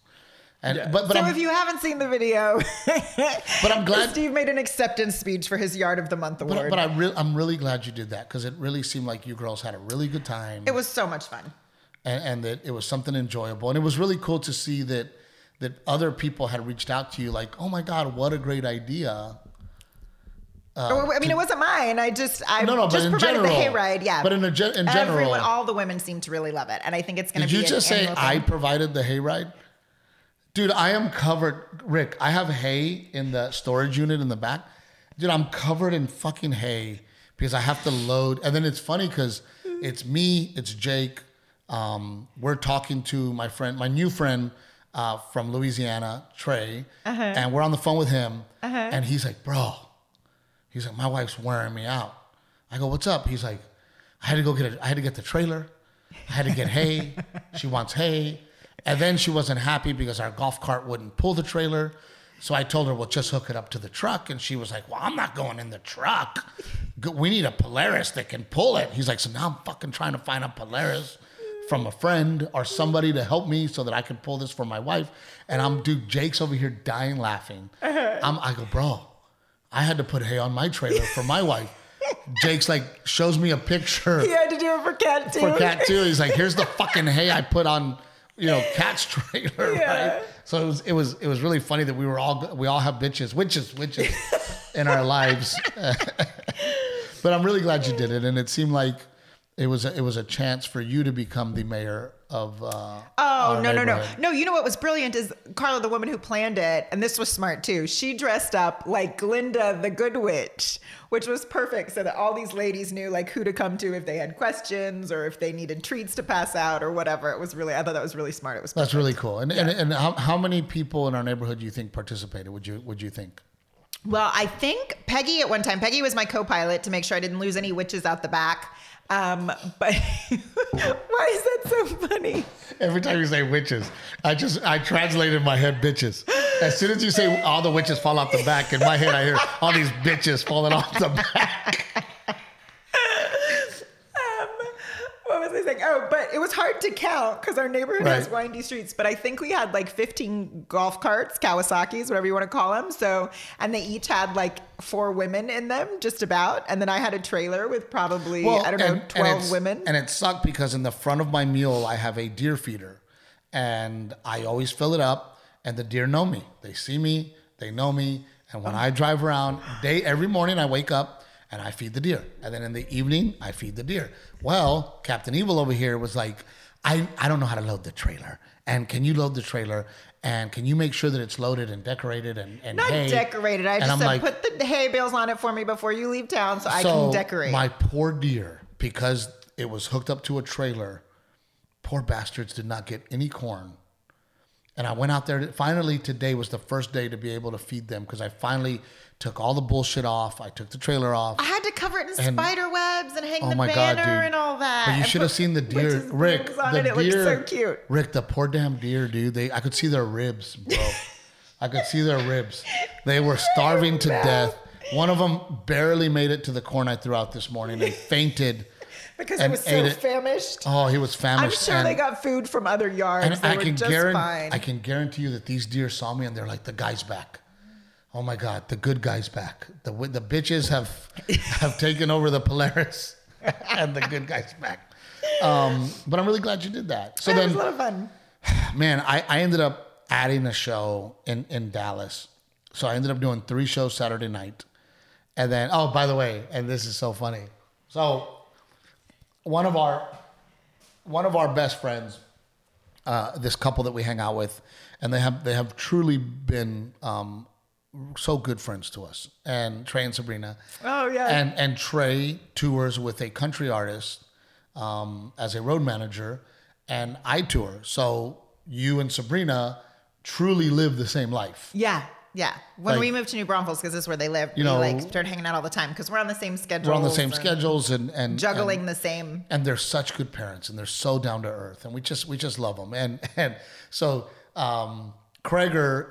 And, but, but, so I'm, if you haven't seen the video, but I'm glad, Steve made an acceptance speech for his Yard of the Month award. but, but I re- I'm really glad you did that because it really seemed like you girls had a really good time. it was so much fun. And, and that it was something enjoyable. And it was really cool to see that that other people had reached out to you, like, "Oh my God, what a great idea!" Oh, I mean, it wasn't mine. I just I Uh, No, no, just provided general, the hayride. Yeah, but in, a, gen- in general, Everyone, all the women seem to really love it, and I think it's going to be. did you just say I provided the hayride? Dude, I am covered. Rick, I have hay in the storage unit in the back. Dude, I'm covered in fucking hay because I have to load. And then it's funny because it's me, it's Jake. Um, we're talking to my friend, my new friend uh, from Louisiana, Trey, Uh-huh. and we're on the phone with him. And he's like, bro, he's like, my wife's wearing me out. I go, what's up? He's like, I had to go get it. I had to get the trailer. I had to get hay. She wants hay. And then she wasn't happy because our golf cart wouldn't pull the trailer. So I told her, well, just hook it up to the truck. And she was like, well, I'm not going in the truck. We need a Polaris that can pull it. He's like, so now I'm fucking trying to find a Polaris from a friend or somebody to help me so that I can pull this for my wife. And I'm, dude, Jake's over here dying laughing. I'm, I go, bro, I had to put hay on my trailer for my wife. Jake's like, shows me a picture He had to do it for cat too. for cat too. He's like, here's the fucking hay I put on, you know, cat's trailer, Yeah. right? So it was it was it was really funny that we were all we all have bitches, witches, witches in our lives. but I'm really glad you did it, and it seemed like it was a, it was a chance for you to become the mayor of. Uh, Oh no no no no! You know what was brilliant is Carla, the woman who planned it, and this was smart too. She dressed up like Glinda the Good Witch, which was perfect, so that all these ladies knew like who to come to if they had questions or if they needed treats to pass out or whatever. It was really I thought that was really smart. It was That's really cool. And and, and how, how many people in our neighborhood do you think participated? Would you would you think? Well, I think Peggy at one time, Peggy was my co pilot to make sure I didn't lose any witches out the back. Um, but why is that so funny? Every time you say witches, I just I translate in my head bitches. As soon as you say all the witches fall off the back, in my head I hear all these bitches falling off the back. What was I saying? Oh, but it was hard to count because our neighborhood has windy streets. But I think we had like 15 golf carts, Kawasaki's, whatever you want to call them. So, and they each had like four women in them, just about. And then I had a trailer with probably, I don't know, and- and 12 it's- women. And it sucked because in the front of my mule I have a deer feeder, and I always fill it up, and the deer know me. They see me, they know me, and when oh. I drive around, day every morning I wake up and I feed the deer, and then in the evening I feed the deer. Well, Captain Evil over here was like, I I don't know how to load the trailer, and can you load the trailer? And can you make sure that it's loaded and decorated and, and Not hay? decorated. I And just I'm said like, put the hay bales on it for me before you leave town so, I can decorate. My poor deer, because it was hooked up to a trailer, poor bastards did not get any corn. And I went out there. To, finally, today was the first day to be able to feed them because I finally took all the bullshit off. I took the trailer off. I had to cover it in And- spider webs and hang Oh the banner god, and all that. But you should have seen the deer, Rick. the it. Deer, looked so cute. Rick, the poor damn deer, dude. They, I could see their ribs, bro. I could see their ribs. They were starving to death. One of them barely made it to the corn I threw out this morning and fainted. Because it was so it. famished. Oh, he was famished. I'm sure and, they got food from other yards. and they I can guarantee. I can guarantee you that these deer saw me and they're like, the guy's back. Oh my God, the good guy's back. The the bitches have have taken over the Polaris, and the good guy's back. Um, but I'm really glad you did that. So it then, was a lot of fun. man, I, I ended up adding a show in, in Dallas. So I ended up doing three shows Saturday night. And then, oh, by the way, and this is so funny. So one of our one of our best friends, uh, this couple that we hang out with, and they have they have truly been um, so good friends to us. And Trey and Sabrina. Oh, yeah. And and Trey tours with a country artist um, as a road manager, and I tour. So you and Sabrina truly live the same life. Yeah. Yeah. When Like- we moved to New Braunfels, because this is where they live, You we know- like started hanging out all the time because we're on the same schedule. We're on the same schedules and and Juggling and, the same. and they're such good parents and they're so down to earth and we just we just love them and and so um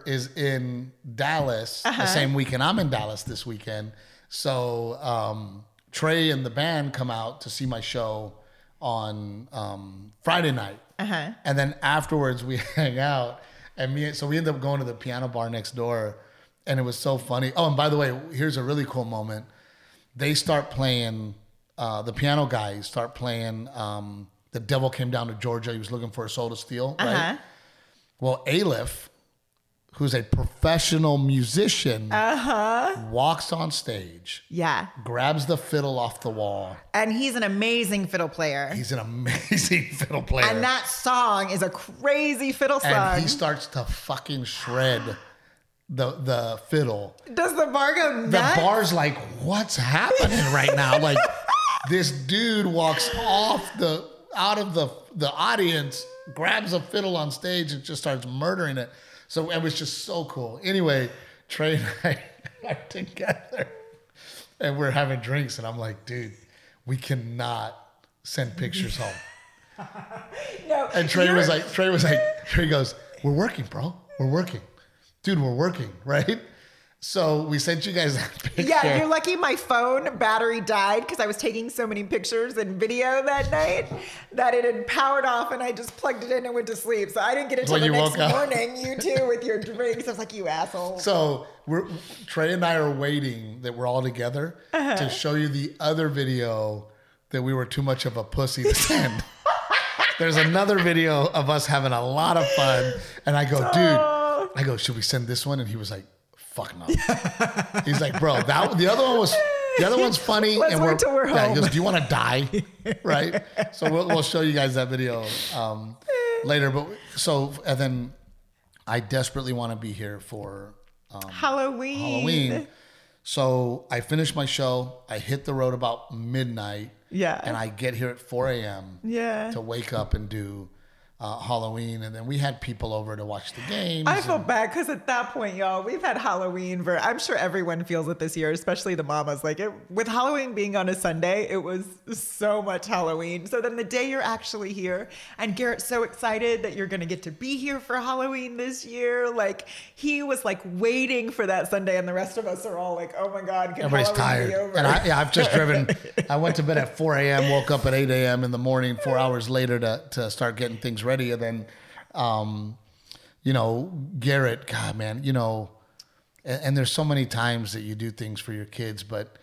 is in Dallas Uh-huh. the same weekend I'm in Dallas this weekend so um Trey and the band come out to see my show on um Friday night Uh-huh. and then afterwards we hang out and me so we ended up going to the piano bar next door and it was so funny. Oh and by the way here's a really cool moment. They start playing uh, the piano guys start playing um, the devil came down to georgia. He was looking for a soul to steal Uh-huh. right well aleph who's a professional musician Uh-huh. walks on stage Yeah. grabs the fiddle off the wall And he's an amazing fiddle player. he's an amazing fiddle player and that song is a crazy fiddle song. and he starts to fucking shred the the fiddle. Does the bar go nuts? The bar's like, what's happening right now? Like this dude walks off the out of the the audience, grabs a fiddle on stage and just starts murdering it. So it was just so cool. Anyway, Trey and I are together and we're having drinks and I'm like, dude, we cannot send pictures home. no, And Trey was like, Trey was like, Trey goes, "We're working, bro. We're working, dude. We're working, right?" So we sent you guys that picture. Yeah, you're lucky my phone battery died because I was taking so many pictures and video that night that it had powered off and I just plugged it in and went to sleep. So I didn't get it till When the next morning. You too with your drinks. I was like, you asshole. So we're Trey and I are waiting that we're all together Uh-huh. to show you the other video that we were too much of a pussy to send. There's another video of us having a lot of fun, and I go, Oh. dude, I go, should we send this one? And he was like, fuck no. He's like, bro, that the other one was the other one's funny, Let's and we're, till we're yeah, he goes, do you want to die? right. So we'll, we'll show you guys that video um, later. But so and then I desperately want to be here for Halloween. Halloween. So I finish my show. I hit the road about midnight. Yeah. And I get here at 4 a.m. Yeah. To wake up and do uh, Halloween. And then we had people over to watch the games. I feel and- bad because at that point, y'all, we've had Halloween for. I'm sure everyone feels it this year, especially the mamas. Like it, with Halloween being on a Sunday, it was so much Halloween. So then the day you're actually here, and Garrett's so excited that you're gonna get to be here for Halloween this year. Like he was like waiting for that Sunday, and the rest of us are all like, "Oh my God, can Everybody's Halloween tired. be over?" And I, yeah, I've just driven. I went to bed at 4 a.m., woke up at 8 a.m. in the morning, four hours later to, to start getting things ready. And then, um, you know, Garrett, God, man, you know, and, and there's so many times that you do things for your kids, but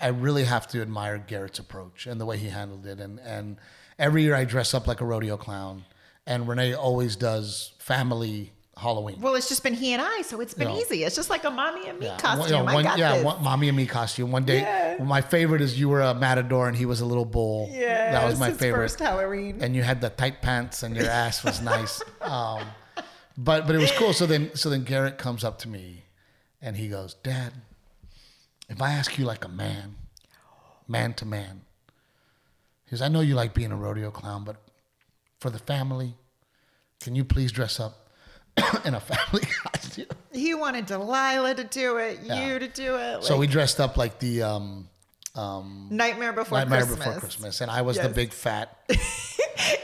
I really have to admire Garrett's approach and the way he handled it. And, and every year I dress up like a rodeo clown, and Renee always does family Halloween. well, it's just been he and I, so it's been You know. easy. It's just like a mommy and me Yeah, costume. one- you know, I got yeah, this. one- mommy and me costume. One day, Yeah. my favorite is you were a matador and he was a little bull. yeah, that was my favorite. First Halloween. And you had the tight pants and your ass was nice. um, but but it was cool. So then so then Garrett comes up to me, and he goes, "Dad, if I ask you like a man, man to man, he goes, I know you like being a rodeo clown, but for the family, can you please dress up in a family costume?" He wanted Delilah to do it, Yeah. you to do it. So we dressed up like the um, Nightmare Before Nightmare Christmas. Before Christmas, and I was the big fat.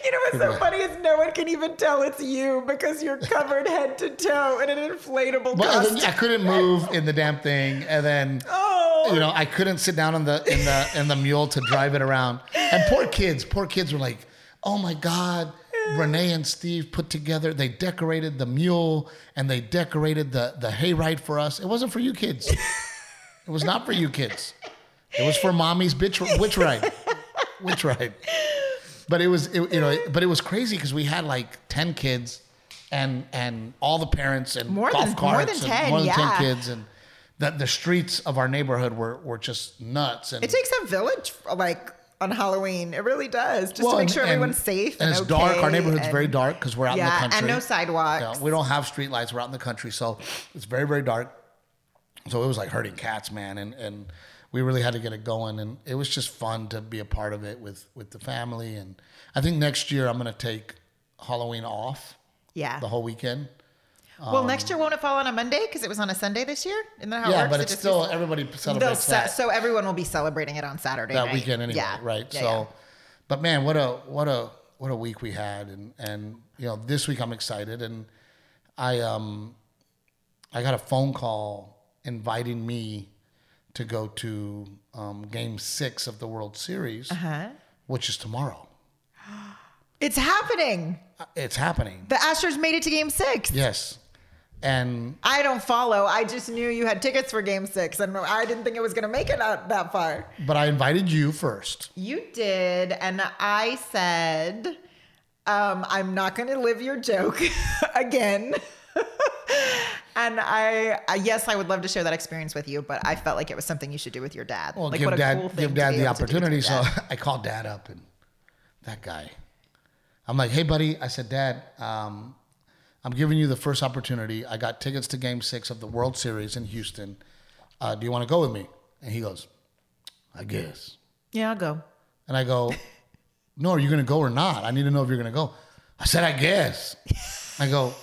You know what's so funny is no one can even tell it's you because you're covered head to toe in an inflatable Well, I couldn't move in the damn thing, and then Oh. you know I couldn't sit down in the in the in the mule to drive it around. And poor kids, poor kids were like, "Oh my god." Renee and Steve put together. They decorated the mule and they decorated the the hayride for us. It wasn't for you kids. It was not for you kids. It was for mommy's bitch witch ride, witch ride. But it was, it, you know, but it was crazy because we had like ten kids, and and all the parents and More golf than- carts, more than and 10, more than yeah. ten kids, and the the streets of our neighborhood were were just nuts. And it takes a village, like on Halloween. It really does, just well, to make sure and- everyone's safe. And, And, it's dark. Our neighborhood's and- very dark because we're out in the Yeah, country. and no sidewalks. Yeah, we don't have street lights. We're out in the country, so it's very very dark. So it was like herding cats, man, and and we really had to get it going, and it was just fun to be a part of it with with the family. And I think next year I'm gonna take Halloween off Yeah. the whole weekend. Well, next year won't it fall on a Monday because it was on a Sunday this year? Isn't that how it yeah, works? but it's just still everybody celebrates ce- that, so everyone will be celebrating it on Saturday that night. weekend anyway, Yeah. right? Yeah, so, yeah. but man, what a what a what a week we had, and and you know this week I'm excited, and I um I got a phone call inviting me to go to um, Game Six of the World Series, Uh-huh. which is tomorrow. It's happening. Uh, It's happening. The Astros made it to Game Six. Yes, and I don't follow. I just knew you had tickets for Game Six, and I didn't think it was going to make it out that far. but I invited you first. You did, and I said, um, "I'm not going to live your joke again." and I, I, yes, I would love to share that experience with you, but I felt like it was something you should do with your dad. Well, like, give what a dad cool thing give dad the able to do with your opportunity. So dad. I called dad up and that guy. I'm like, hey buddy, I said, Dad, um, I'm giving you the first opportunity. I got tickets to Game Six of the World Series in Houston. Uh, do you want to go with me? And he goes, I guess. yeah, I'll go. And I go, No, are you going to go or not? I need to know if you're going to go. I said, I guess. I go,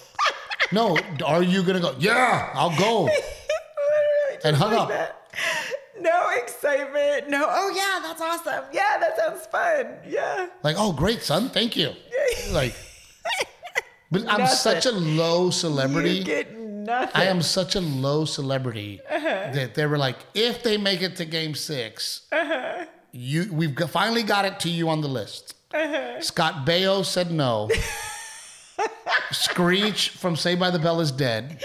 No, are you going to go? Yeah, I'll go. And hung up. No excitement. No. Oh yeah, that's awesome. Yeah, that sounds fun. Yeah. Like, oh, great, son. Thank you. Like, but I'm Nothing. such a low celebrity. You get nothing. I am such a low celebrity uh-huh. that they were like, if they make it to Game 6 uh-huh. you we've finally got it to you on the list. Uh-huh. Scott Baio said no. Screech from Saved by the Bell is dead.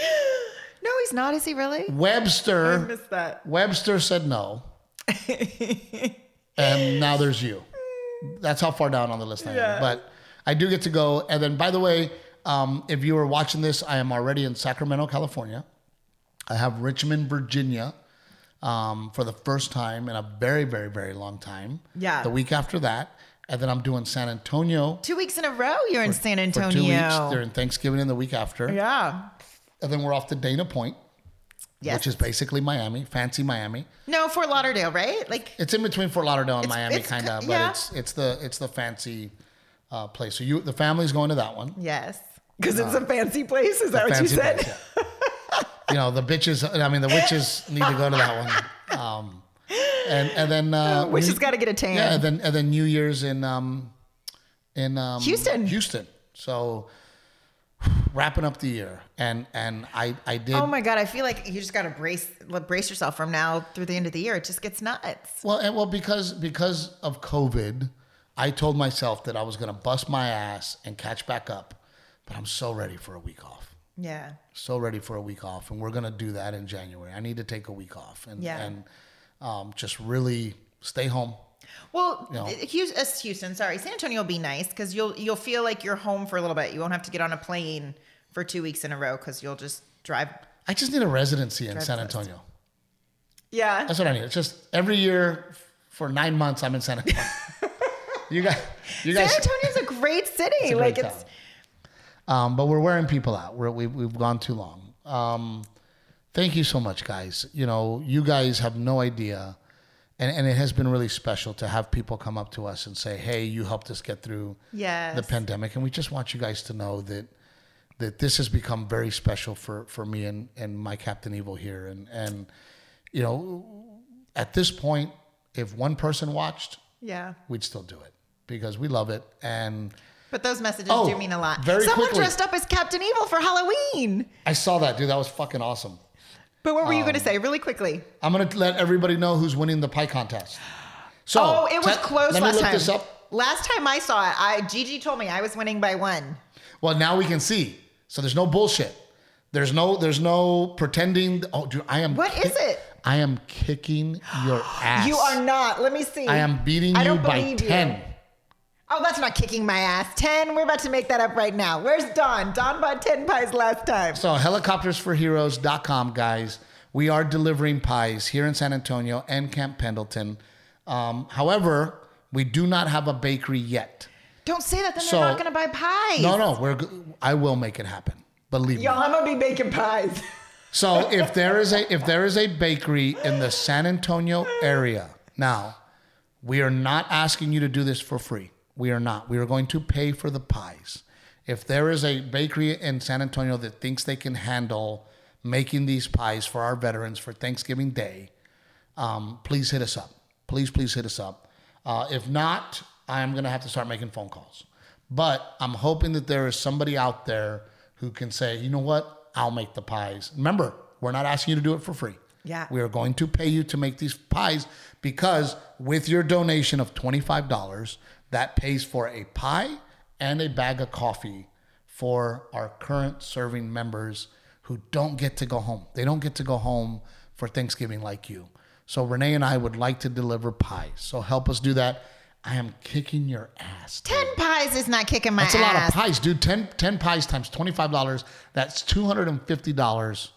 no, he's not. Is he really? I Webster missed that. Webster said no. and now there's you. That's how far down on the list I am. But I do get to go. And then, by the way, um, if you are watching this, I am already in Sacramento, California. I have Richmond, Virginia um, for the first time in a very, very, very long time. Yeah. The week after that. And then I'm doing San Antonio Two weeks in a row, you're in San for Antonio. two weeks during Thanksgiving and the week after. yeah. And then we're off to Dana Point, Yes. which is basically Miami, fancy Miami. no Fort Lauderdale, right? Like It's in between Fort Lauderdale and It's- Miami, kind of, but yeah. it's it's the it's the fancy uh, place. So you the family's going to that one. yes, because it's a fancy place. Is that what you said? place, yeah. you know the bitches. I mean the witches need to go to that one. Um, and and then uh, has got to get a tan. yeah, and then and then New Year's in um in um, Houston. Houston. So wrapping up the year, and and I I did. Oh my god, I feel like you just got to brace brace yourself from now through the end of the year. It just gets nuts. Well, and well, because because of COVID, I told myself that I was going to bust my ass and catch back up. But I'm so ready for a week off. Yeah. So ready for a week off, and we're going to do that in January. I need to take a week off and Yeah. and um, just really stay home. Well, You know. Houston, uh, sorry, San Antonio will be nice because you'll you'll feel like you're home for a little bit. You won't have to get on a plane for two weeks in a row because you'll just drive. I just need a residency in San. Antonio. Yeah. That's what I need. It's just every year for nine months I'm in San Antonio. you guys, you San guys. Antonio's a great city. A like great it's town. Um, but we're wearing people out. We're, we've, we've gone too long. Um, thank you so much, guys. You know, you guys have no idea. And, and it has been really special to have people come up to us and say, hey, you helped us get through Yes. the pandemic. And we just want you guys to know that that this has become very special for, for me and, and my Captain Evil here. And, and, you know, at this point, if one person watched, yeah. we'd still do it because we love it. And But those messages Oh, do mean a lot. very Someone quickly. dressed up as Captain Evil for Halloween. I saw that, dude. That was fucking awesome. But what were you going Um, to say, really quickly? I'm gonna let everybody know who's winning the pie contest. So, oh, it was te- close Let last me look time. this up. Last time I saw it, I Gigi told me I was winning by one. Well, now we can see. So there's no bullshit. There's no. There's no pretending. Oh, dude, I am. What is it? I am kicking your ass. You are not. Let me see. I am beating you by believe you. Oh, that's not kicking my ass. 10. We're about to make that up right now. Where's Don? Don bought 10 pies last time. So helicoptersforheroes.com, guys. We are delivering pies here in San Antonio and Camp Pendleton. Um, however, we do not have a bakery yet. Don't say that, then So- they're not going to buy pies. No, no, we're. I will make it happen. Believe me. Y'all, I'm going to be baking pies. So if there is a if there is a bakery in the San Antonio area, now we are not asking you to do this for free. We are not. We are going to pay for the pies. If there is a bakery in San Antonio that thinks they can handle making these pies for our veterans for Thanksgiving Day, um, please hit us up. Please, please hit us up. Uh, if not, I'm going to have to start making phone calls. But I'm hoping that there is somebody out there who can say, you know what, I'll make the pies. Remember, we're not asking you to do it for free. Yeah. We are going to pay you to make these pies because with your donation of $25, that pays for a pie and a bag of coffee for our current serving members who don't get to go home. They don't get to go home for Thanksgiving like you. So Renee and I would like to deliver pies. So help us do that. I am kicking your ass. dude. 10 pies is not kicking my ass. That's a ass. lot of pies, dude. 10, 10 pies times $25. That's $250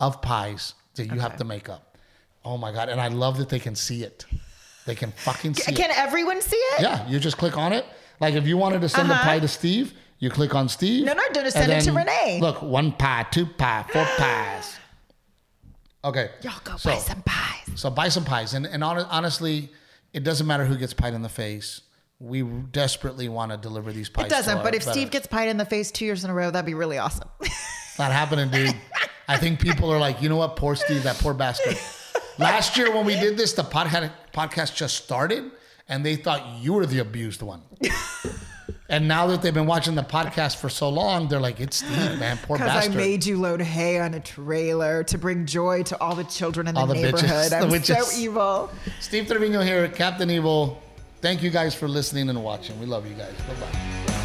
of pies that you have to make up. Oh my God. And I love that they can see it. They can fucking see Can it. everyone see it? Yeah, you just click on it. Like if you wanted to send a pie to Steve, you click on Steve. Uh-huh. No, no, don't send it to Renee. Look, one pie, two pie, four pies. Okay. Y'all go So- buy some pies. So buy some pies, and and hon- honestly, it doesn't matter who gets pied in the face. We desperately want to deliver these pies. It doesn't, but if Steve gets pied in the face two years in a row, that'd be really awesome. Not happening, dude. I think people are like, you know what, poor Steve, that poor bastard. Last year when we did this, the pot podcast podcast just started, and they thought you were the abused one. and now that they've been watching the podcast for so long, they're like, it's Steve, man, poor bastard." Because I made you load hay on a trailer to bring joy to all the children in the, All the bitches, neighborhood. the I'm witches. so evil. Steve Trevino here, Captain Evil. Thank you guys for listening and watching. We love you guys. Bye bye.